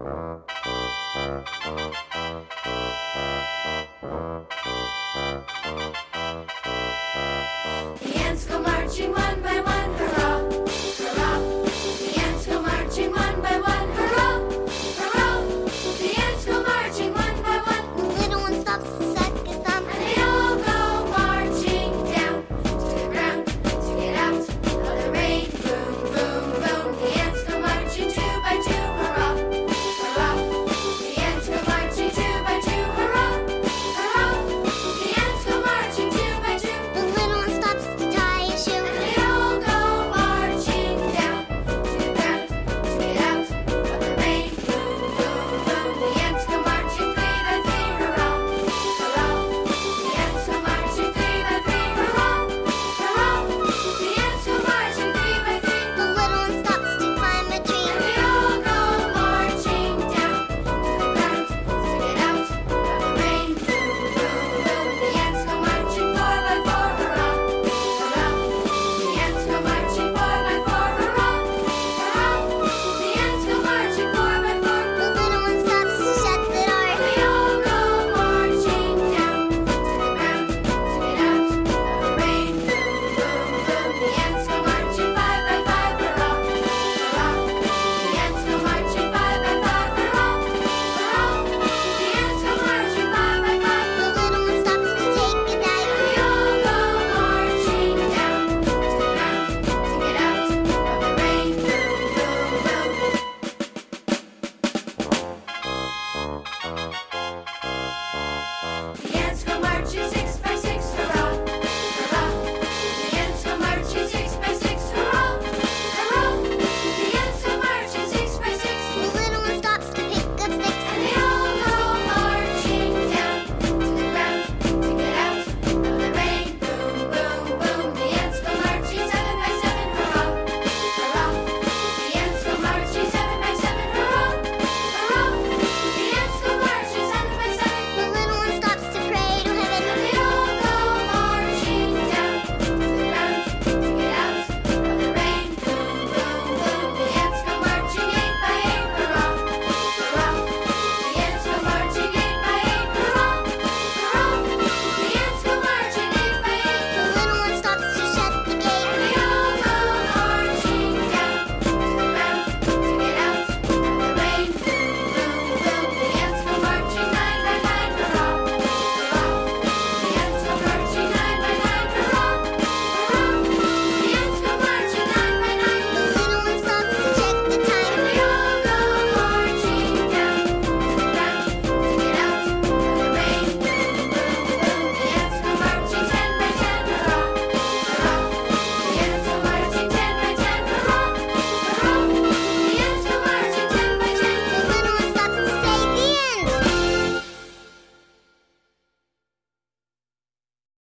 The ants go marching Dance go marching six.